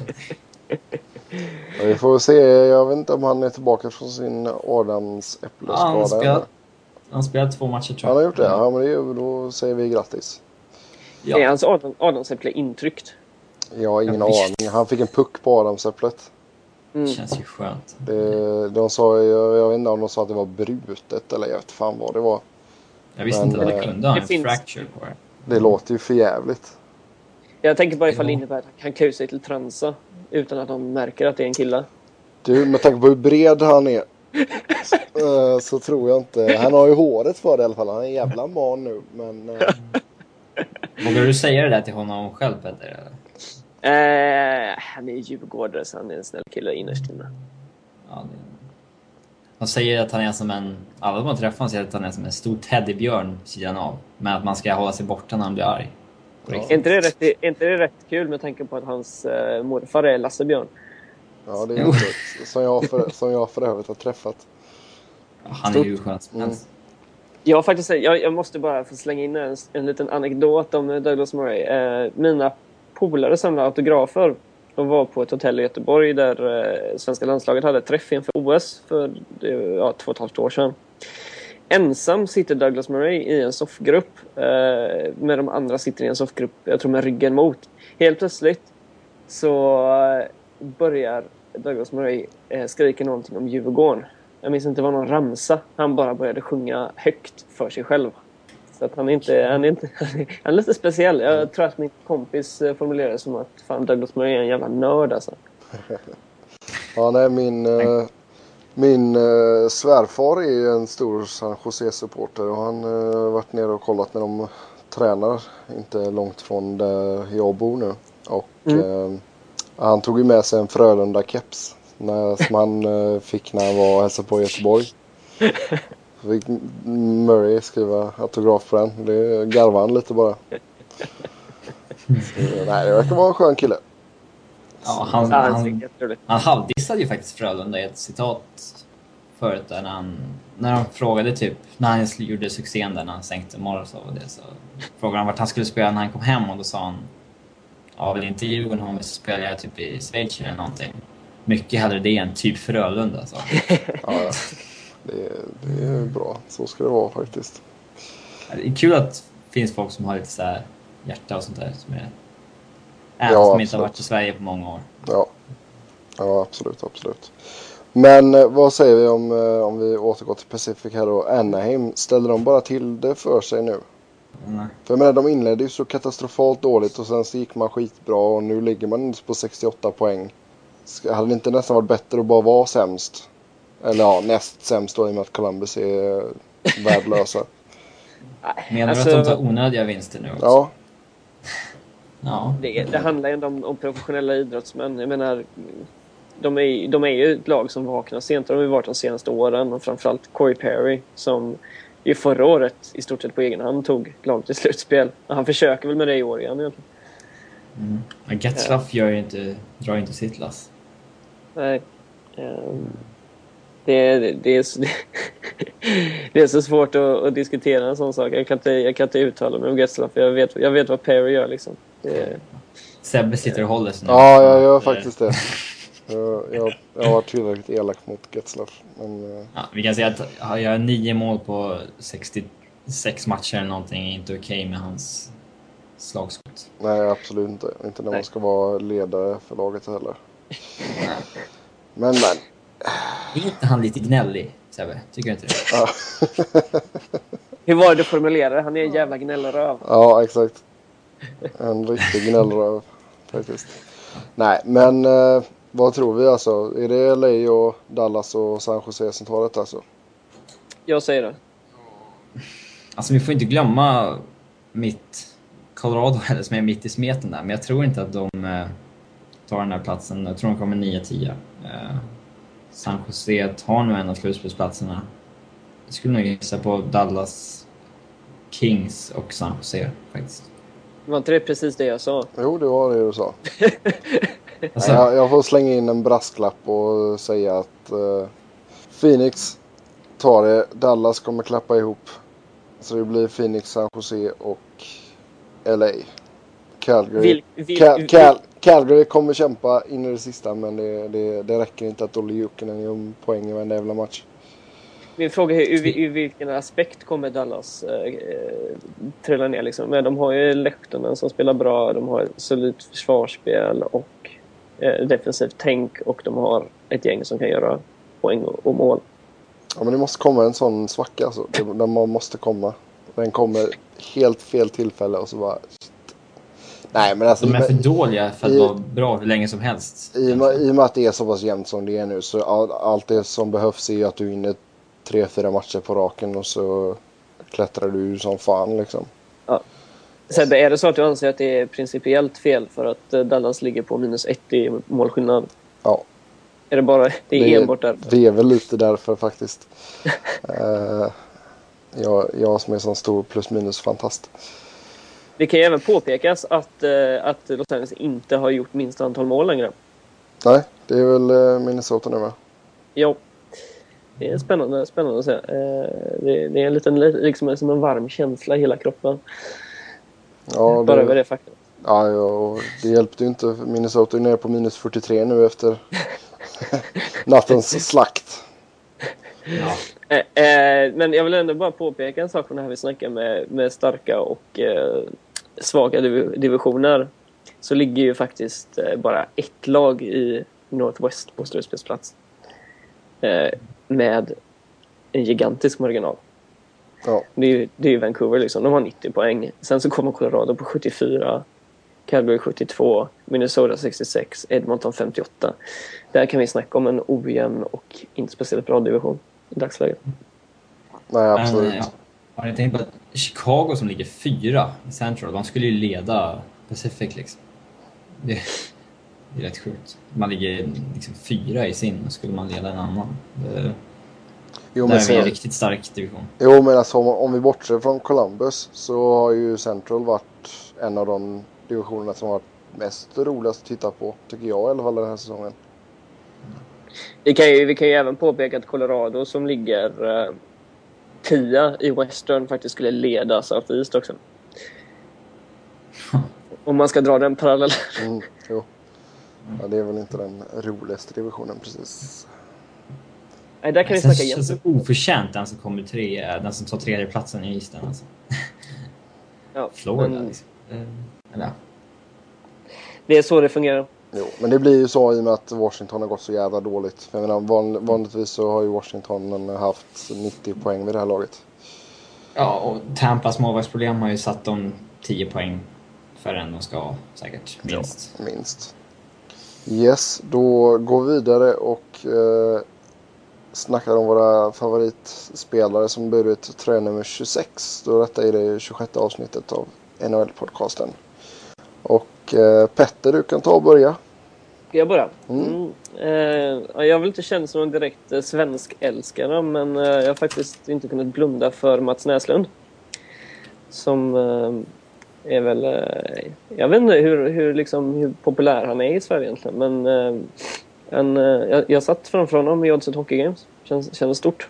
vi får se. Jag vet inte om han är tillbaka från sin adamsäppleskada. Ja, han, spelat två matcher tror jag. Han har gjort det? Ja, men det, då säger vi grattis. Ja. Är hans adam, adamsäpple intryckt? Jag har ingen aning. Han fick en puck på adamsäpplet. Mm. Det känns ju skönt. Det, de sa, jag, jag vet inte om de sa att det var brutet eller jag vet fan vad det var. Jag visste Men, inte att det kunde ha en finns... fracture på det. Det låter ju för jävligt. Jag tänker bara ifall det innebär att han kan sig till transa utan att de märker att det är en kille. Du, med tanke på hur bred han är så, så tror jag inte. Han har ju håret för det i alla fall. Han är en jävla man nu. Men, eh, Vågar du säga det där till honom själv Petter? Eh, han är djurgårdare så han är en snäll kille innerst inne. Ja, det, de säger att han är som en... Alla de har träffat honom säger att han är som en stor teddybjörn sidan av. Men att man ska hålla sig borta när han blir arg. På Är, inte det rätt, är inte det rätt kul med tanke på att hans eh, morfar är Lasse Björn? Ja, det är roligt. Som jag för, som jag för övrigt har träffat. Ja, Han är ju skön som Mm. Jag, faktiskt, jag, jag måste bara få slänga in en, en liten anekdot om eh, Douglas Murray. Eh, mina polare samlar autografer De var på ett hotell i Göteborg där eh, svenska landslaget hade träff inför OS för det, ja, två och ett halvt år sedan. Ensam sitter Douglas Murray i en soffgrupp. Eh, med de andra sitter i en soffgrupp, jag tror med ryggen mot. Helt plötsligt så eh, börjar Douglas Murray eh, skrika någonting om Djurgården. Jag minns inte vad någon ramsa. Han bara började sjunga högt för sig själv. Så att han är inte... Han är, inte, han är lite speciell. Jag tror att min kompis eh, formulerade det som att fan Douglas Murray är en jävla nörd alltså. Ja, nej, min, eh, min eh, svärfar är ju en stor San Jose-supporter och han eh, har varit nere och kollat när de tränar. Inte långt från där jag bor nu. Och eh, han tog ju med sig en Frölunda-keps. När- Som han eh, fick när han var och hälsade på i Göteborg. Så fick Murray skriva autograf på den. Det garvade han lite bara. Så, nej, det verkar vara en skön kille. Ja, han, han han, han halvdissade ju faktiskt Frölunda i ett citat förut där när han, när de frågade typ, när han gjorde succén där när han sänkte Morozov och det så frågade han vart han skulle spela när han kom hem och då sa han Ja, väl inte Djurgården om vi spelar typ i Schweiz eller någonting. Mycket hellre det än typ Frölunda så. Ja, det, det är bra. Så ska det vara faktiskt. Det är kul att det finns folk som har lite så här hjärta och sånt där som är Även Ja, som inte har varit i Sverige på många år. Ja, ja absolut, absolut. Men eh, vad säger vi om, eh, om vi återgår till Pacific här då. Anaheim, ställer de bara till det för sig nu? Mm. För jag menar, de inledde ju så katastrofalt dåligt och sen så gick man skitbra och nu ligger man på 68 poäng. Hade det inte nästan varit bättre att bara vara sämst? Eller ja, näst sämst då i och med att Columbus är värdelösa. Menar Alltså- du att de tar onödiga vinster nu också? Ja, Ja. Det, det handlar ju ändå om, om professionella idrottsmän. Jag menar, de är, de är ju ett lag som vaknar sent. De har ju varit de senaste åren. Och framförallt Corey Perry som ju förra året i stort sett på egen hand tog laget till slutspel. Han försöker väl med det i år igen egentligen. Mm. Men Getzlaff gör ju inte, drar ju inte sitt lass. Nej. Ehm, det, det, det, är så, det är så svårt att, att diskutera en sån sak. Jag kan inte, jag kan inte uttala mig om Getzlaff. Jag vet, jag vet vad Perry gör liksom. Det, Sebbe sitter och håller sig nu. ja jag gör faktiskt det. Jag, jag, jag har varit tillräckligt elak mot Getzlaff. Men eh, Ja, vi kan säga att har jag nio mål på 66 matcher eller någonting är inte okej med hans slagskott. nej, absolut inte. Inte när man Nej. ska vara ledare för laget heller. Men, men. Är inte han lite gnällig, Sebbe? Tycker du inte det? Ja, hur var det du formulerade? Han är en jävla gnällröv. ja exakt. En riktig gnällröv faktiskt. Nej, men eh, vad tror vi alltså? Är det LA och Dallas och San Jose som tar det alltså? Jag säger det. Alltså vi får inte glömma mitt Colorado heller som är mitt i smeten där, men jag tror inte att de eh, tar den här platsen. Jag tror de kommer 9-10. Eh, San Jose tar nu en av slutspelsplatserna. Jag skulle nog gissa på Dallas Kings och San Jose faktiskt. Var inte det precis det jag sa? Jo, det var det du sa. Alltså, Jag, jag får slänga in en brasklapp och säga att eh, Phoenix tar det. Dallas kommer klappa ihop. Så det blir Phoenix, San Jose och LA. Calgary. Vil, vil, Cal, Cal, Calgary kommer kämpa in i det sista men det, det, det räcker inte att Olli Jokinen gör poäng i varenda jävla match. Min fråga är ur, ur vilken aspekt kommer Dallas eh, eh, trilla ner? Liksom? Men de har ju Lehtonen som spelar bra, de har ett solidt försvarsspel och eh, defensivt tänk och de har ett gäng som kan göra poäng och, och mål. Ja men det måste komma en sån svacka alltså. Den må- måste komma. Den kommer helt fel tillfälle och så bara... Nej men alltså... de är för dåliga för att i- vara bra hur länge som helst. I och, med, I och med att det är så pass jämnt som det är nu så all, allt det som behövs är att du vinner tre, fyra matcher på raken och så klättrar du som fan liksom. Sebbe, är det så att du anser att det är principiellt fel för att eh, Dallas ligger på minus ett i målskillnad? Ja. Är det bara, det är Det- enbart där? Det är väl lite därför faktiskt. Eh, jag, jag som är sån stor plus minus-fantast. Det kan ju även påpekas att, eh, att Los Angeles inte har gjort minst antal mål längre. Nej, det är väl eh, Minnesota nu va? Jo. Det är spännande, spännande att se. Eh, det, det är en liten, liksom som en varm känsla i hela kroppen. Ja, Bara det, över det faktum. ja, ja, och det hjälpte ju inte. Minnesota är nere på minus 43 nu efter nattens slakt. Ja. Eh, eh, men jag vill ändå bara påpeka en sak från det här vi snackar med, med starka och eh, svaga div divisioner. Så ligger ju faktiskt eh, bara ett lag i Northwest på slutspelsplats. Eh, med en gigantisk marginal. Ja, Det är ju det är Vancouver liksom. De har 90 poäng. Sen så kommer Colorado på 74. Calgary 72. Minnesota 66. Edmonton 58. Där kan vi snacka om en ojämn och inte speciellt bra division i dagsläget. nej absolut. Men, ja. Har ni tänkt på att Chicago som ligger fyra i Central, de skulle ju leda Pacific liksom. Det, det är rätt sjukt. Man ligger liksom fyra i sin, och skulle man leda en annan. Det, Jo, där är vi en riktigt stark division. jo, men alltså, om, om vi bortser från Columbus så har ju Central varit en av de divisionerna som har varit mest roligast att titta på. Tycker jag i alla fall den här säsongen. Vi kan ju, vi kan ju även påpeka att Colorado som ligger eh, tia i Western faktiskt skulle leda South East också. Om man ska dra den parallellen. Mm, jo. Ja, det är väl inte den roligaste divisionen precis. Nej, där kan vi Sen snacka känns jätte... det oförtjänt den som kommer tre, den som tar tredje platsen i Eastern alltså. Ja, Florida men liksom. Eh, Eller ja. Det är så det fungerar. Jo, men det blir ju så i och med att Washington har gått så jävla dåligt. Jag menar, van, vanligtvis så har ju Washington haft 90 poäng vid det här laget. Ja, och Tampas målvaktsproblem har ju satt dem 10 poäng för än de ska ha säkert, minst. Minst. Yes, då går vi vidare och eh, snackar om våra favoritspelare som burit tröja nummer 26. Då detta är det 26 avsnittet av NHL-podcasten. Och eh, Petter, du kan ta och börja. Ska jag börja? Mm. Mm. Eh, ja, jag vill inte känna som en direkt eh, svensk älskare men eh, jag har faktiskt inte kunnat blunda för Mats Näslund. Som eh, är väl... Jag vet inte hur, hur, liksom, hur populär han är i Sverige egentligen men en, jag, jag satt framför honom i Oddset Hockey Games. Känns, kändes stort.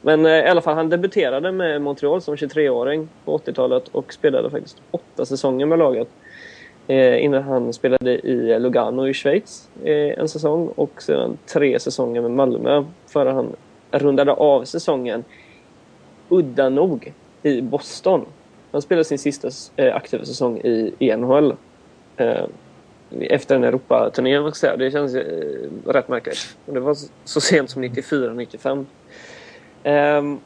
Men i alla fall, han debuterade med Montreal som 23-åring på 80-talet och spelade faktiskt åtta säsonger med laget. Eh, innan han spelade i Lugano i Schweiz eh, en säsong och sedan tre säsonger med Malmö före han rundade av säsongen udda nog i Boston. Han spelade sin sista eh, aktiva säsong i, NHL. Eh, efter en Europaturné. Det känns eh, rätt märkligt. Det var så, sent som 94-95. Han ehm,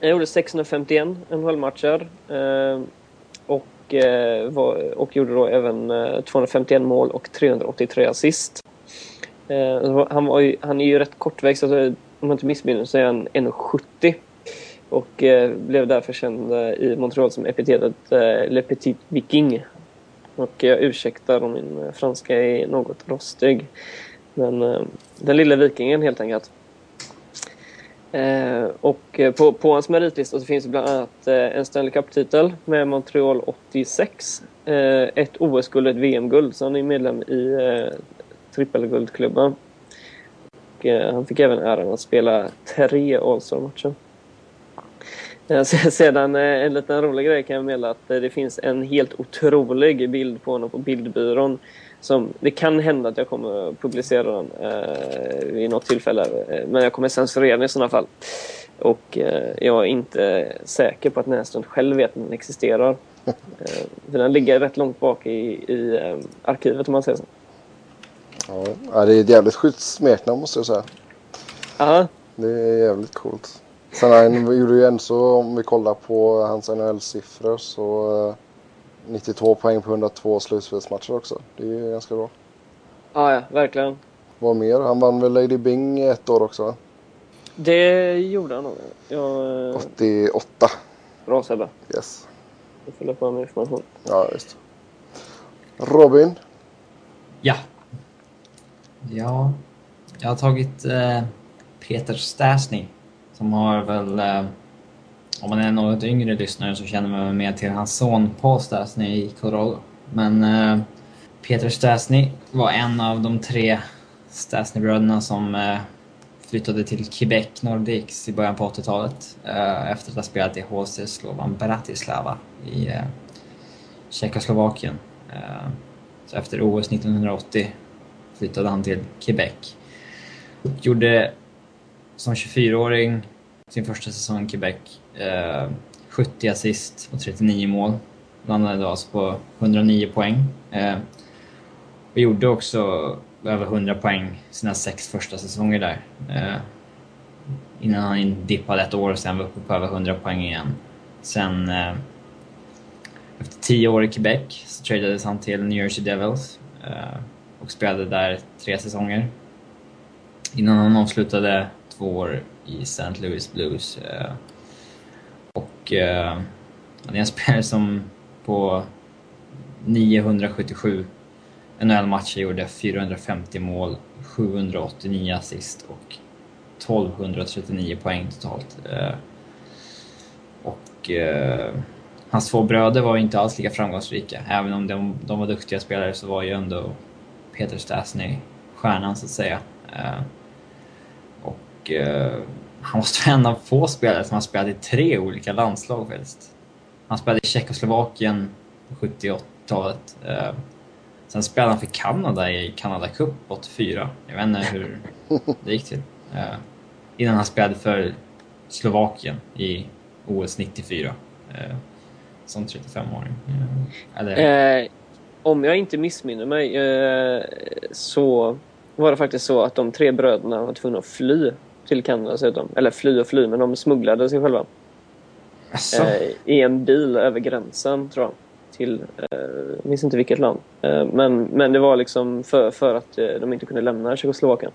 jag gjorde 651 NHL-matcher. Eh, och, och gjorde då även eh, 251 mål och 383 assist. Eh, han, var ju, han är ju rätt kortväxt, alltså, om jag inte missminner mig så är han 1,70. Och blev därför känd i Montreal som epitetet Le Petit Viking. Och jag ursäktar om min franska är något rostig. Men den lilla vikingen helt enkelt. Eh, och eh, på, på hans meritlista så finns det bland annat eh, en Stanley Cup-titel med Montreal 86. Eh, ett OS-guld och ett VM-guld. Så han är medlem i eh, trippelguldklubben. Och, eh, han fick även äran att spela tre All-Star-matcher. Eh, sedan eh, en liten rolig grej kan jag meddela att det finns en helt otrolig bild på honom på bildbyrån. Som, det kan hända att jag kommer att publicera den eh, vid något tillfälle. eh, Men jag kommer censurera den i sådana fall. Och eh, jag är inte säker på att Näslund själv vet att den existerar. Eh, för den ligger rätt långt bak i, i eh, arkivet om man säger så. Ja, det är ett jävligt schysst smeknamn måste jag säga. Ja, Det är jävligt coolt. Sen han gjorde ju ändå så om vi kollar på hans NHL-siffror så eh, 92 poäng på 102 slutspelsmatcher också. Det är ju ganska bra. ja, ja verkligen. Vad mer? Han vann väl Lady Bing ett år också va? Det gjorde han nog. Jag, eh, 88. bra Sebbe. Yes. Jag fyller på med information. Ja, just Robin. Ja. Ja. jag har tagit eh, Peter Stasny som har väl, eh, om man är något yngre lyssnare så känner man mer till hans son Paul Stasny i Colorado. Men eh, Peter Stasny var en av de tre Stasny-bröderna som eh, flyttade till Quebec Nordics i början på 80-talet eh, efter att ha spelat i HC Slovan Bratislava i eh, Tjeckoslovakien. Eh, så efter OS 1980 flyttade han till Quebec. Gjorde som 24-åring sin första säsong i Quebec Eh, 70 assist och 39 mål. Landade då alltså på 109 poäng. Eh, och gjorde också över 100 poäng sina sex första säsonger där. Eh, innan han dippade ett år och sen var uppe på över 100 poäng igen. Sen eh, efter tio år i Quebec så tradades han till New Jersey Devils eh, och spelade där tre säsonger. Innan han avslutade två år i St. Louis Blues. Eh, och eh, han är en spelare som på 977 NHL-matcher gjorde 450 mål, 789 assist och 1239 poäng totalt. Eh, och eh, hans två bröder var inte alls lika framgångsrika. Även om de, de var duktiga spelare så var ju ändå Peter Stasny stjärnan så att säga. Eh, och eh, han måste vara en av få spelare som har spelat i tre olika landslag faktiskt. Han spelade i Tjeckoslovakien på 70 80-talet. Eh, sen spelade han för Kanada i Canada Cup 84. Jag vet inte hur det gick till. Eh, innan han spelade för Slovakien i OS 94. Som 35-åring. Eller... Eh, om jag inte missminner mig eh, så var det faktiskt så att de tre bröderna var tvungna att fly till Kanada dessutom. Eller fly och fly, men de smugglade sig själva. Eh, I en bil över gränsen, tror jag till, eh, jag minns inte vilket land. Eh, men, men det var liksom för, för att eh, de inte kunde lämna Tjeckoslovakien.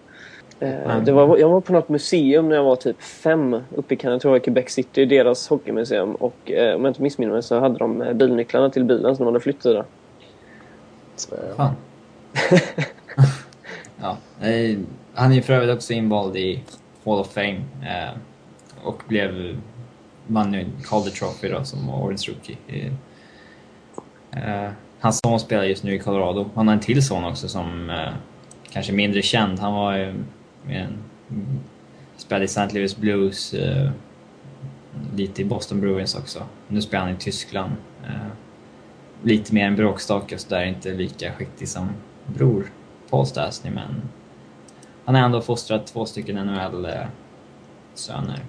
Mm. Det var, jag var på något museum när jag var typ fem uppe i Kanada, tror jag, Quebec City, deras hockeymuseum. Och om jag inte missminner mig så hade de bilnycklarna till bilen som de hade flyttat där. Fan. ja, han är för övrigt också invald i Hall of Fame eh, och blev vann ju Calder Trophy då som årets rookie Eh, hans son spelar just nu i Colorado. Han har en till son också som eh, kanske är mindre känd. Han var ju en, spelade i St. Louis Blues, eh, lite i Boston Bruins också. Nu spelar han i Tyskland. Eh, lite mer en bråkstake och sådär, inte lika skicklig som bror Paul Stastny, men han har ändå fostrat två stycken NHL-söner.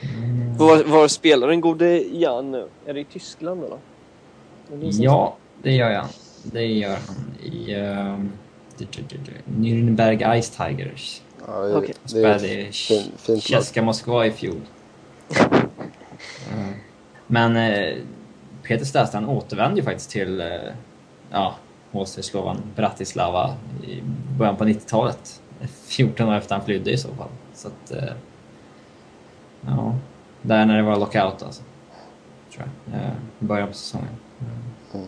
Mm. Var, var spelar den gode Jan nu? Är det i Tyskland eller? Ja, det gör han. Det gör han i uh, Nürnberg Ice Tigers. Ja, det, okay. Spelade i Tjeska Moskva i fjol. uh, men uh, Peter Stastan återvände ju faktiskt till uh, ja, HC Slovan Bratislava i början på 90-talet. 14 år efter han flydde i så fall. Så att, uh, ja, där när det var lockout alltså. Tror jag. Uh, början på säsongen. Mm.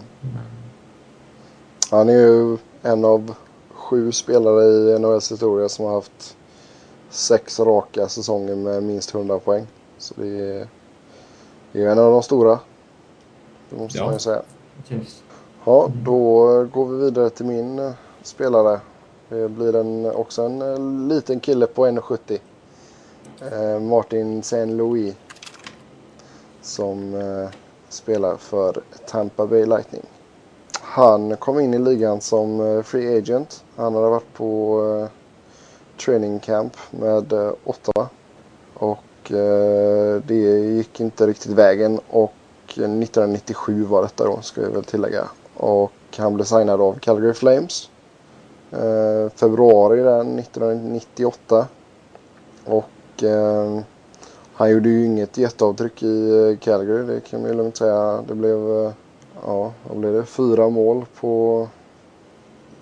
Han är ju en av sju spelare i NHLs historia som har haft sex raka säsonger med minst 100 poäng. Så det är, det är en av de stora. Det måste ja. man ju säga. Ja, då går vi vidare till min eh, spelare. Det blir en, också en eh, liten kille på 1,70. Eh, Martin Saint-Louis. Som eh, spelar för Tampa Bay Lightning. Han kom in i ligan som eh, free agent. Han hade varit på training camp med eh, Ottawa. Och det gick inte riktigt vägen. Och 1997 var detta då, ska jag väl tillägga. Och han blev signad av Calgary Flames. Eh, februari där 1998. Och eh, han gjorde ju inget jätteavtryck i eh, Calgary, det kan man ju lugnt säga. Det blev, eh, ja, vad blev det? Fyra mål på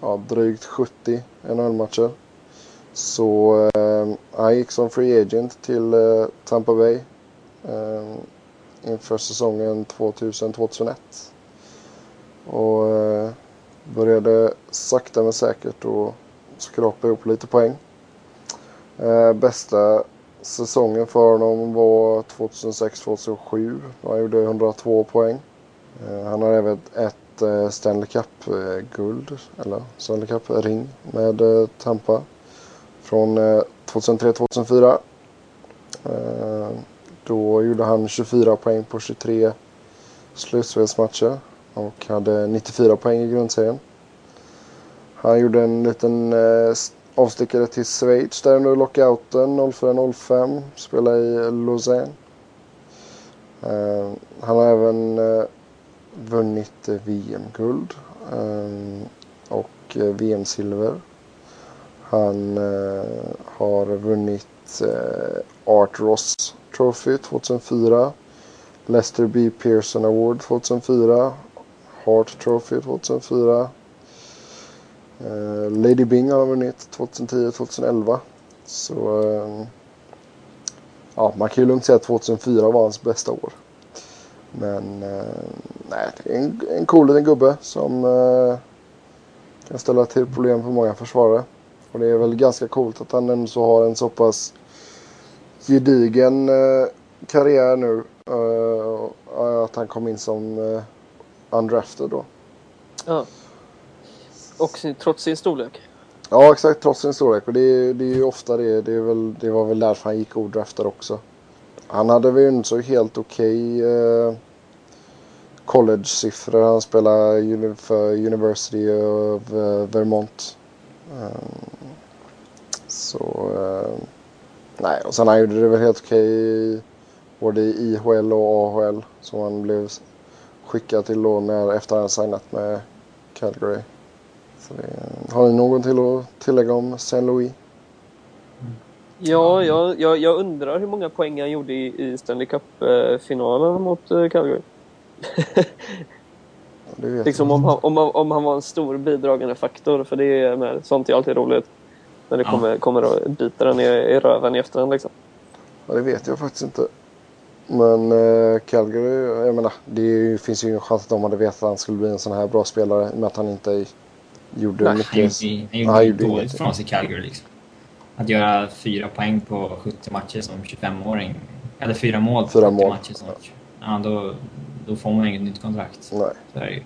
ja, drygt 70 NHL-matcher. Så eh, han gick som free agent till eh, Tampa Bay eh, inför säsongen 2000-2001. Och eh, började sakta men säkert att skrapa ihop lite poäng. Eh, bästa säsongen för honom var 2006-2007. Han gjorde 102 poäng. Eh, han har även ett Stanley Cup-guld, eller Stanley Cup-ring med Tampa. Från 2003-2004. Då gjorde han 24 poäng på 23 slutspelsmatcher och hade 94 poäng i grundserien. Han gjorde en liten eh, avstickare till Schweiz där under lockouten 04-05. Spelade i Lausanne. Eh, han har även eh, vunnit eh, VM-guld eh, och eh, VM-silver. Han eh, har vunnit eh, Art Ross Trophy 2004. Lester B. Pearson Award 2004. Hart Trophy 2004. Eh, Lady Bing har vunnit 2010-2011. Så ehm, ja, man kan ju lugnt säga att 2004 var hans bästa år. Men eh, nej, det är en, en cool liten gubbe som eh, kan ställa till problem för många försvarare. Och det är väl ganska coolt att han ändå så har en så pass gedigen karriär nu. att han kom in som undrafted då. Ja. Och sin, trots sin storlek. Ja, exakt. Trots sin storlek. Och det, det är ju ofta det. Det, är väl, det var väl därför han gick odraftad också. Han hade väl inte så helt okej okay, eh, college-siffror. Han spelade för University of eh, Vermont. Um, så... Eh, nej, och sen han gjorde det väl helt okej okay, både i IHL och AHL. Som han blev skickad till då när, efter han signat med Calgary. Det, har ni någon till att tillägga om Saint Louis? Ja, jag, jag, jag, undrar hur många poäng han gjorde i, i Stanley Cup-finalen mot uh, Calgary. liksom om han, om, om han var en stor bidragande faktor, för det är med, sånt är alltid roligt. När det ja. kommer, kommer och biter den i, i röven i efterhand liksom. Ja, det vet jag faktiskt inte. Men uh, Calgary, jag menar, det finns ju ingen chans att de hade vetat att han skulle bli en sån här bra spelare med att han inte Gjorde Nej, mycket. Han gjorde, han gjorde, han gjorde dåligt från sig i Calgary. Liksom. Att göra fyra poäng på 70 matcher som 25-åring. Eller fyra mål på fyra 70 mål. matcher som ja. då, då får man inget nytt kontrakt. Nej. Så är det ju.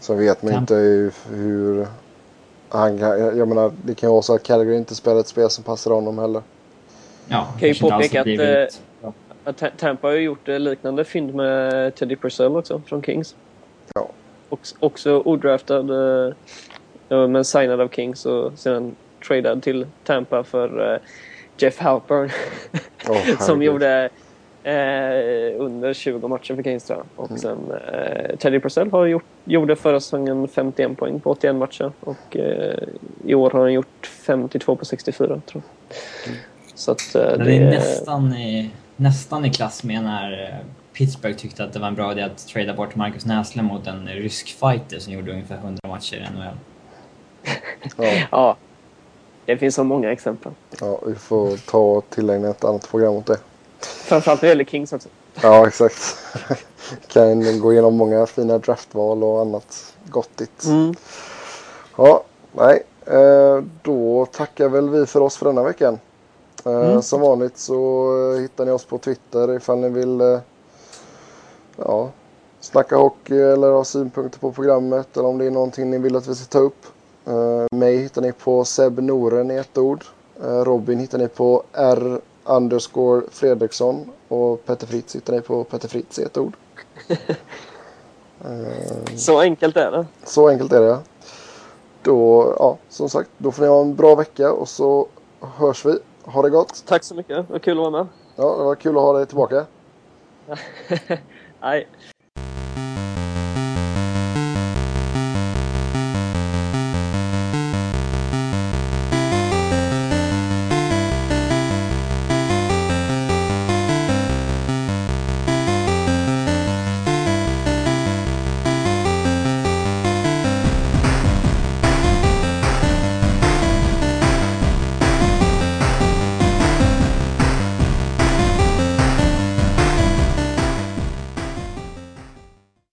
Så vet man inte hur... Han jag menar, det kan ju vara så att Calgary inte spelar ett spel som passar honom heller. Ja, kan ju påpeka eh, att Tampa har gjort liknande fynd med Teddy Purcell också från Kings. Ja. Också, också odraftad eh, men signad av Kings och sedan tradad till Tampa för uh, Jeff Halpern. Oh, som gjorde uh, under 20 matcher för Kings tror jag. Och mm. sen uh, Teddy Purcell har gjort, gjorde förra säsongen 51 poäng på 81 matcher. Och i år har han gjort 52 på 64 tror jag. Mm. Så att, det, det är nästan i, nästan i klass med när Pittsburgh tyckte att det var en bra idé att trada bort Marcus Näslund mot en rysk fighter som gjorde ungefär 100 matcher i NHL. Ja. ja. Det finns så många exempel. Ja, vi får ta och tillägna ett annat program åt det. Framförallt när det gäller Kings också. Ja, exakt. kan gå igenom många fina draftval och annat gottigt. Mm. Ja, nej. Eh, då tackar väl vi för oss för denna veckan. Eh, mm. Som vanligt så hittar ni oss på Twitter ifall ni vill eh, ja, snacka hockey eller ha synpunkter på programmet eller om det är någonting ni vill att vi ska ta upp. Mig hittar ni på Seb Noren i ett ord. Robin hittar ni på R underscore Fredriksson. Och Petter Fritz hittar ni på Petter Fritz i ett ord. så enkelt är det. Så enkelt är det, Då, ja, som sagt, då får ni ha en bra vecka och så hörs vi. Ha det gott. Tack så mycket. Det var kul att vara med. Ja, det var kul att ha dig tillbaka. Nej.